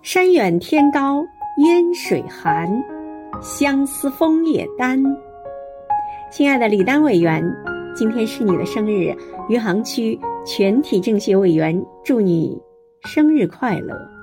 山远天高烟水寒相思枫叶丹。亲爱的李丹委员今天是你的生日余杭区全体政协委员祝你生日快乐。